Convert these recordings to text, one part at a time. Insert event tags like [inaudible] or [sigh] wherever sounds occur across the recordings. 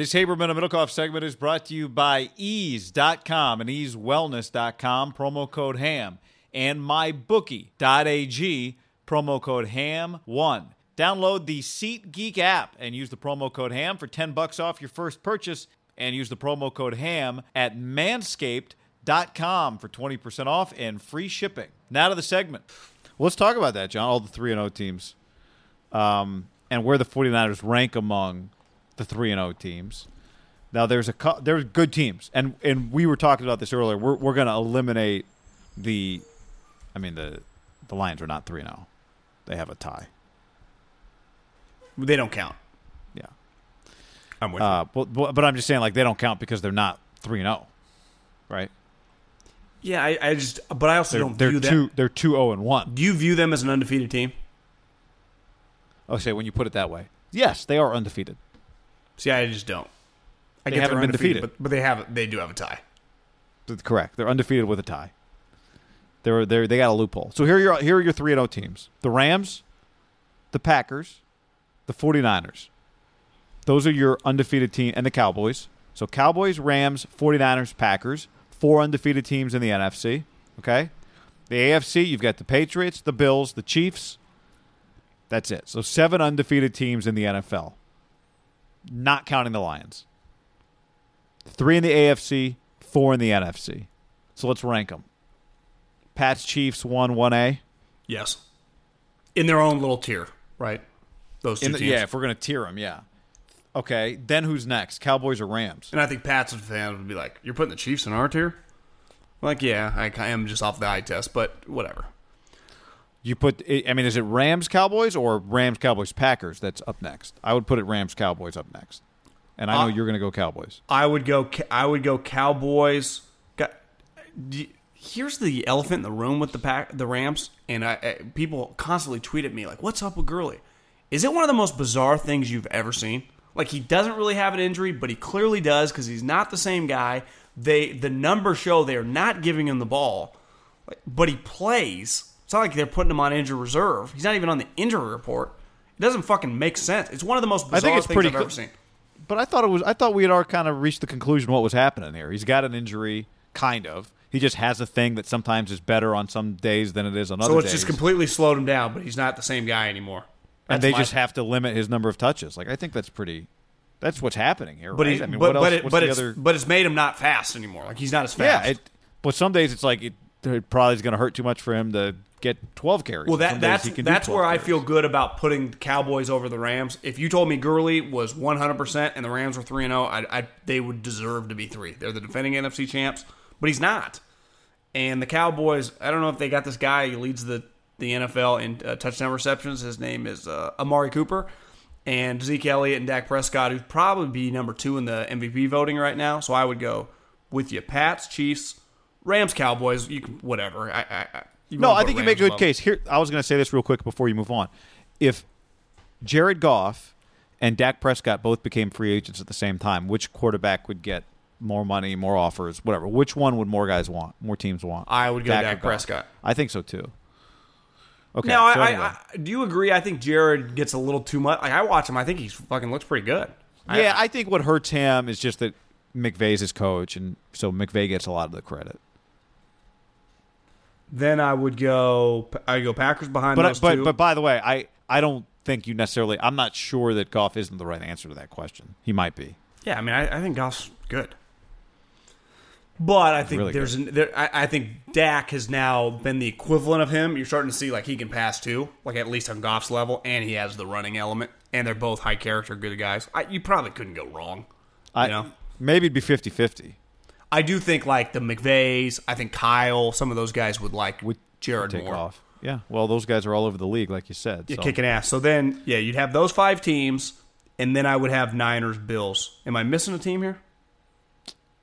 This Haberman and Middlekauff segment is brought to you by eaze.com and eazewellness.com, promo code HAM, and mybookie.ag, promo code HAM1. Download the SeatGeek app and use the promo code HAM for 10 bucks off your first purchase and use the promo code HAM at manscaped.com for 20% off and free shipping. Now to the segment. Well, let's talk about that, John, all the 3 0 teams um, and where the 49ers rank among the 3 and 0 teams. Now there's a co- there's good teams. And and we were talking about this earlier. We're we're going to eliminate the I mean the the Lions are not 3 0. They have a tie. They don't count. Yeah. I'm with Uh, but, but but I'm just saying like they don't count because they're not 3 0. Right? Yeah, I, I just, but I also They're don't they're view two them. they're 2 0 and 1. Do you view them as an undefeated team? Oh, say when you put it that way. Yes, they are undefeated. See, I just don't. I They get haven't they're been undefeated, defeated. but, but they have, they do have a tie. That's correct. They're undefeated with a tie. They're they they got a loophole. So here are your here are your 3 0 teams. The Rams, the Packers, the 49ers. Those are your undefeated team and the Cowboys. So Cowboys, Rams, 49ers, Packers, four undefeated teams in the NFC, okay? The AFC, you've got the Patriots, the Bills, the Chiefs. That's it. So seven undefeated teams in the NFL. Not counting the Lions. Three in the AFC, four in the NFC. So let's rank them. Pats, Chiefs, one, one A. Yes. In their own little tier, right? Those two the, teams. yeah, if we're gonna tier them, yeah. Okay, then who's next? Cowboys or Rams? And I think Pat's fans would be like, "You're putting the Chiefs in our tier." Like, yeah, I I am just off the eye test, but whatever. You put. I mean, is it Rams, Cowboys, or Rams, Cowboys, Packers? That's up next. I would put it Rams, Cowboys up next. And I know Uh, you're gonna go Cowboys. I would go. I would go Cowboys. Got, here's the elephant in the room with the pack, the Rams, and I, I people constantly tweet at me like, "What's up with Gurley? Is it one of the most bizarre things you've ever seen? Like he doesn't really have an injury, but he clearly does because he's not the same guy. They the numbers show they are not giving him the ball, but he plays. It's not like they're putting him on injured reserve. He's not even on the injury report. It doesn't fucking make sense. It's one of the most bizarre I think it's things pretty I've cl- ever seen. But I thought it was. I thought we had already kind of reached the conclusion what was happening here. He's got an injury, kind of. He just has a thing that sometimes is better on some days than it is on other So it's days. just completely slowed him down, but he's not the same guy anymore. and they just have to limit his number of touches. Like I think that's pretty. That's what's happening here. But right? he's, I mean, but what else? but, it, but it's other? but it's made him not fast anymore. Like he's not as Yeah, fast. it, but some days it's like it, it probably is going to hurt too much for him to get 12 carries. well, that that's that's 12 where I feel good about putting Cowboys over the Rams. If you told me Gurley was 100 percent and the Rams were three and zero, I, I they would deserve to be three. They're the defending NFC champs, but he's not. And the Cowboys, I don't know if they got this guy. He leads the the NFL in uh, touchdown receptions. His name is uh, Amari Cooper. And Zeke Elliott and Dak Prescott, who'd probably be number two in the MVP voting right now. So I would go with you: Pats, Chiefs, Rams, Cowboys. You can whatever. I, I, I you No, I think you make a good above. case. Here, I was going to say this real quick before you move on. If Jared Goff and Dak Prescott both became free agents at the same time, which quarterback would get more money, more offers, whatever? Which one would more guys want? More teams want? I would go or Dak Prescott. I think so too. Okay. Now, so I, anyway. I, I, do you agree? I think Jared gets a little too much. Like I watch him, I think he's fucking looks pretty good. I- yeah, I think what hurts him is just that McVay's his coach, and so McVay gets a lot of the credit. Then I would go. I go Packers behind But those but two. but by the way, I I don't think you necessarily. I'm not sure that Goff isn't the right answer to that question. He might be. yeah, I mean, I, I think Goff's good. But I think really there's an, there, I, I think Dak has now been the equivalent of him. You're starting to see like he can pass too, like at least on Goff's level, and he has the running element, and they're both high character, good guys. I, you probably couldn't go wrong. I You know? maybe it'd be 50-50. I do think like the McVays, I think Kyle, some of those guys would like Would Jared take more. off. Yeah. Well, those guys are all over the league, like you said. Yeah, so. kicking ass. So then, yeah, you'd have those five teams, and then I would have Niners, Bills. Am I missing a team here?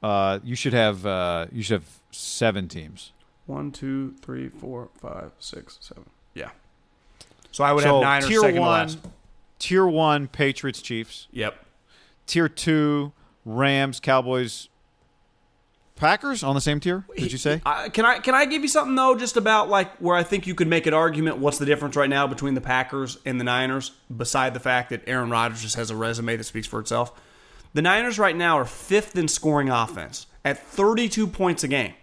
Uh, you should have uh, you should have seven teams. One, two, three, four, five, six, seven. Yeah. So I would so have Niners tier second one, last. tier one, Patriots, Chiefs. Yep. Tier two, Rams, Cowboys, Packers on the same tier. Did you say? I, can I can I give you something though, just about like where I think you could make an argument? What's the difference right now between the Packers and the Niners? Beside the fact that Aaron Rodgers just has a resume that speaks for itself, the Niners right now are fifth in scoring offense at 32 points a game.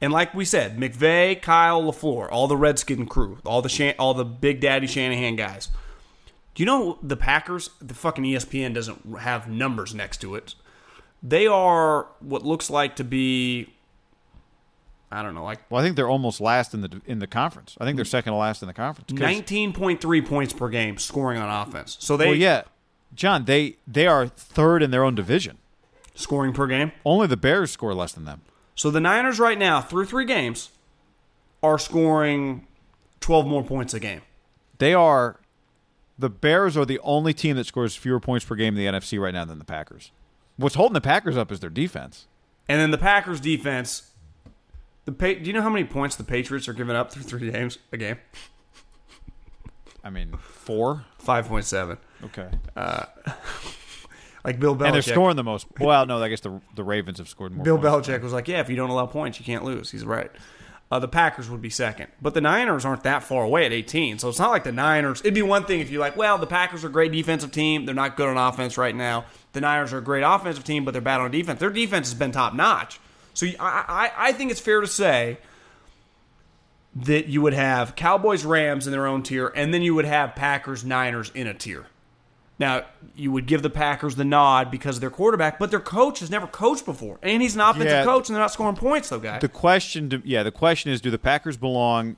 And like we said, McVay, Kyle, Lafleur, all the Redskin crew, all the Shan- all the Big Daddy Shanahan guys. Do you know the Packers? The fucking ESPN doesn't have numbers next to it. They are what looks like to be, I don't know, like Well, I think they're almost last in the in the conference. I think they're second to last in the conference. Nineteen point three points per game scoring on offense. So they well, yeah, John, they they are third in their own division. scoring per game. Only the Bears score less than them. So the Niners right now through three games are scoring twelve more points a game. They are the Bears are the only team that scores fewer points per game in the NFC right now than the Packers. What's holding the Packers up is their defense. And then the Packers defense. The pa- do you know how many points the Patriots are giving up through three games a game? I mean, four. Five point seven. Okay, uh, [laughs] Like Bill Belichick. and they're scoring the most. Well, no, I guess the the Ravens have scored more. Bill points. Belichick was like, "Yeah, if you don't allow points, you can't lose." He's right. Uh, the Packers would be second, but the Niners aren't that far away at 18. So it's not like the Niners. It'd be one thing if you're like, "Well, the Packers are a great defensive team. They're not good on offense right now. The Niners are a great offensive team, but they're bad on defense. Their defense has been top notch." So I, I, I think it's fair to say that you would have Cowboys, Rams in their own tier, and then you would have Packers, Niners in a tier. Now, you would give the Packers the nod because of their quarterback, but their coach has never coached before. And he's an offensive Yeah. coach, and they're not scoring points, though, guys. The question, to, yeah, the question is, do the Packers belong?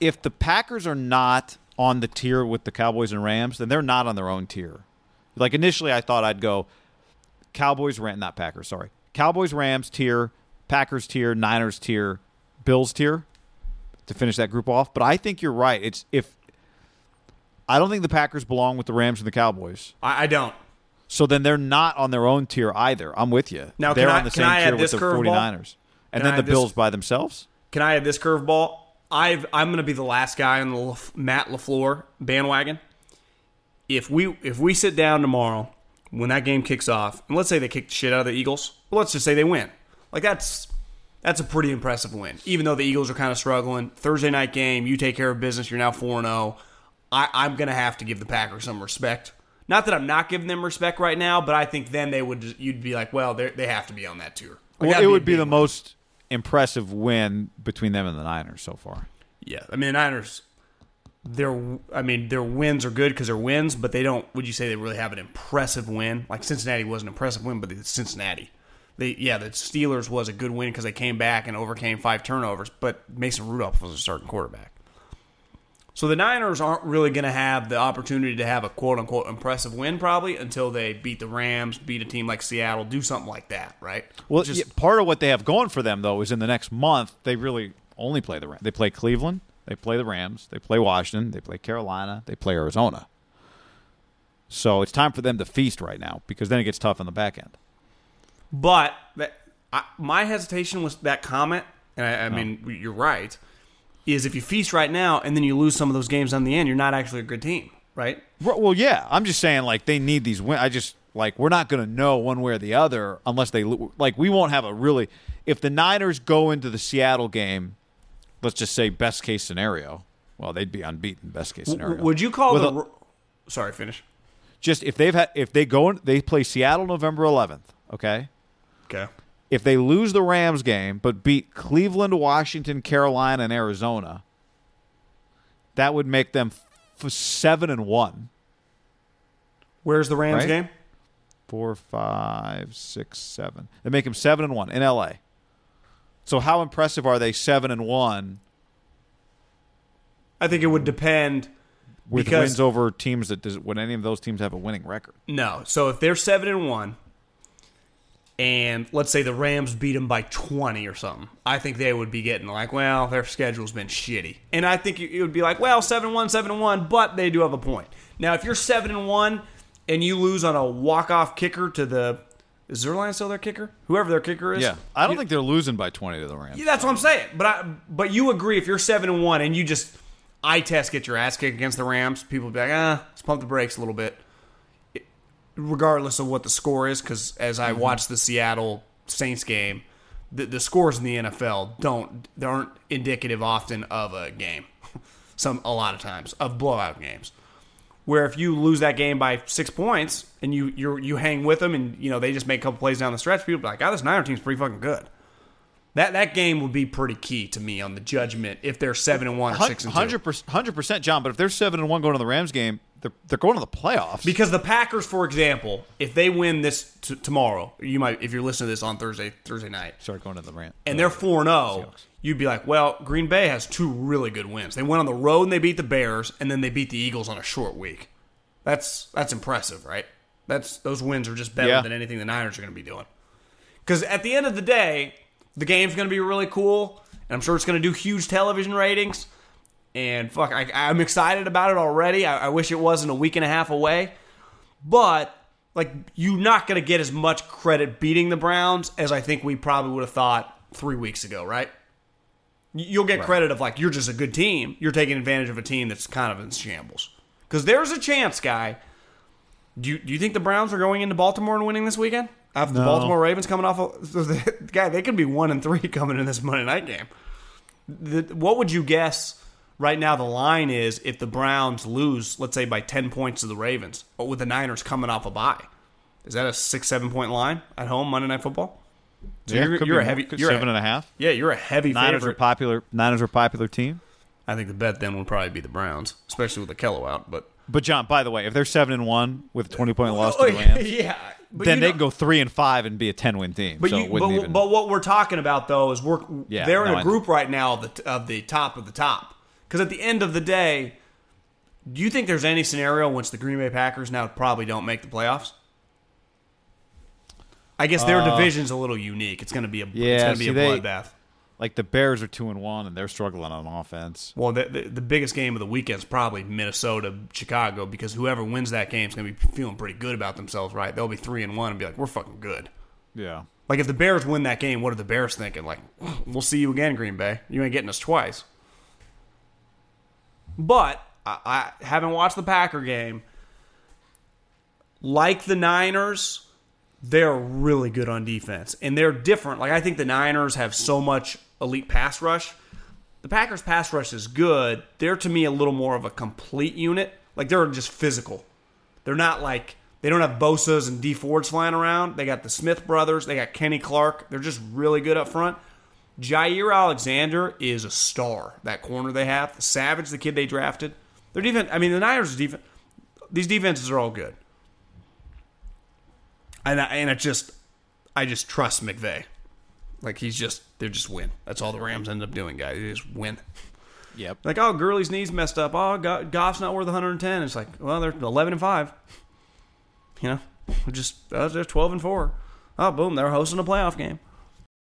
If the Packers are not on the tier with the Cowboys and Rams, then they're not on their own tier. Like initially, I thought I'd go Cowboys, Ram, not Packers. Sorry, Cowboys, Rams tier, Packers tier, Niners tier, Bills tier to finish that group off. But I think you're right. It's if I don't think the Packers belong with the Rams and the Cowboys. I, I don't. So then they're not on their own tier either. I'm with you. Now, they're can I- on the same tier with this the curveball? 49ers. And Can then the this- Bills by themselves? Can I add this curveball? I've, I'm going to be the last guy on the Laf- Matt Lafleur bandwagon. If we if we sit down tomorrow when that game kicks off, and let's say they kick the shit out of the Eagles, well, let's just say they win. Like that's that's a pretty impressive win. Even though the Eagles are kind of struggling, Thursday night game, you take care of business. You're now four zero. I'm going to have to give the Packers some respect. Not that I'm not giving them respect right now, but I think then they would you'd be like, well, they they have to be on that tier. Like, Well, it a would be big the win. most impressive win between them and the Niners so far. Yeah, I mean, the Niners. Their, I mean, their wins are good because they're wins, but they don't. Would you say they really have an impressive win? Like Cincinnati was an impressive win, but it's Cincinnati. They, yeah, the Steelers was a good win because they came back and overcame five turnovers, but Mason Rudolph was a starting quarterback. So the Niners aren't really going to have the opportunity to have a quote unquote impressive win probably until they beat the Rams, beat a team like Seattle, do something like that, right? Well, Just- yeah, part of what they have going for them though is in the next month they really only play the Rams. They play Cleveland, they play the Rams, they play Washington, they play Carolina, they play Arizona. So it's time for them to feast right now because then it gets tough on the back end. But that, I, my hesitation was that comment, and I, I oh. mean, you're right, is if you feast right now and then you lose some of those games on the end, you're not actually a good team, right? Well, yeah. I'm just saying, like they need these wins. I just like we're not going to know one way or the other unless they like we won't have a really. If the Niners go into the Seattle game, let's just say best case scenario. Well, they'd be unbeaten. Best case scenario. Would you call With the? a- Sorry, finish. just if they've had if they go in, they play Seattle November 11th. Okay. Okay. If they lose the Rams game but beat Cleveland, Washington, Carolina, and Arizona, that would make them f- seven and one. Where's the Rams Right? game? four, five, six, seven. They make them seven and one in LA. So how impressive are they seven and one I think it would depend. with Because- wins over teams that does would any of those teams have a winning record? No. So if they're seven and one, and let's say the Rams beat them by twenty or something, I think they would be getting like, well, their schedule's been shitty, and I think it would be like, well, seven and one, seven and one, but they do have a point. Now, if you're seven and one and you lose on a walk off kicker to the is Zuerlein still their kicker? Whoever their kicker is, Yeah, I don't You- think they're losing by twenty to the Rams. Yeah, that's what I'm saying. But I, but you agree if you're seven and one and you just eye test get your ass kicked against the Rams, people be like, ah, let's pump the brakes a little bit, regardless of what the score is. Because as I mm-hmm. watch the Seattle Saints game, the, the scores in the NFL don't they aren't indicative often of a game. [laughs] Some a lot of times of blowout games. Where if you lose that game by six points and you you you hang with them and you know they just make a couple plays down the stretch, people be like, "Oh, this Niner team's pretty fucking good." That that game would be pretty key to me on the judgment if they're seven and one or six and two. Hundred percent, John. But if they're seven and one going to the Rams game, they're they're going to the playoffs. Because the Packers, for example, if they win this t- tomorrow, you might if you're listening to this on Thursday Thursday night, start going to the Rams, and they're four zero, oh, you'd be like, well, Green Bay has two really good wins. They went on the road and they beat the Bears, and then they beat the Eagles on a short week. That's that's impressive, right? That's those wins are just better Yeah. than anything the Niners are going to be doing. Because at the end of the day, the game's going to be really cool, and I'm sure it's going to do huge television ratings. And fuck, I, I'm excited about it already. I, I wish it wasn't a week and a half away, but like you're not going to get as much credit beating the Browns as I think we probably would have thought three weeks ago, right? You'll get credit of like you're just a good team. You're taking advantage of a team that's kind of in shambles. Because there's a chance, guy. Do you, do you think the Browns are going into Baltimore and winning this weekend? After the Baltimore Ravens coming off, of, so the, [laughs] guy, they could be one and three [laughs] coming in this Monday night game. The, what would you guess right now? The line is if the Browns lose, let's say by ten points to the Ravens, but with the Niners coming off a bye, is that a six seven point line at home Monday Night Football? So yeah, you're, you're a heavy you're seven a, and a half. Yeah, you're a heavy Niners favorite. are popular. Niners are a popular team. I think the bet then would probably be the Browns, especially with the Kello out. But But John, by the way, if they're seven and one with a twenty point loss Oh, to the Rams, yeah, but then they know- can go three and five and be a ten win team. But so you, but, even. but what we're talking about though is we're Yeah, they're in no, a group right now of the of the top of the top. Because at the end of the day, do you think there's any scenario in which the Green Bay Packers now probably don't make the playoffs? I guess their division's a little unique. It's going to be a yeah, it's Uh, going to be see, a they- bloodbath. like the Bears are two and one and they're struggling on offense. Well, the, the, the biggest game of the weekend is probably Minnesota Chicago because whoever wins that game is going to be feeling pretty good about themselves, right? They'll be three and one and be like, we're fucking good. Yeah. Like if the Bears win that game, what are the Bears thinking? Like, we'll see you again, Green Bay. You ain't getting us twice. But I, I haven't watched the Packer game. Like the Niners, they're really good on defense, and they're different. Like I think the Niners have so much elite pass rush. The Packers' pass rush is good. They're to me a little more of a complete unit. Like they're just physical. They're not like they don't have Bosa's and Dee Fords flying around. They got the Smith brothers. They got Kenny Clark. They're just really good up front. Jaire Alexander is a star. That corner they have, Savage, the kid they drafted. Their defense. I mean, the Niners' defense. These defenses are all good. And I, and it just, I just trust McVay. Like he's just, they're just win. That's all the Rams end up doing, guys. They just win. Yep. Like, oh, Gurley's knees messed up. Oh, Go- Goff's not worth 110. It's like, well, they're 11 and five. You know, just uh, they're 12 and four. Oh, boom, they're hosting a playoff game.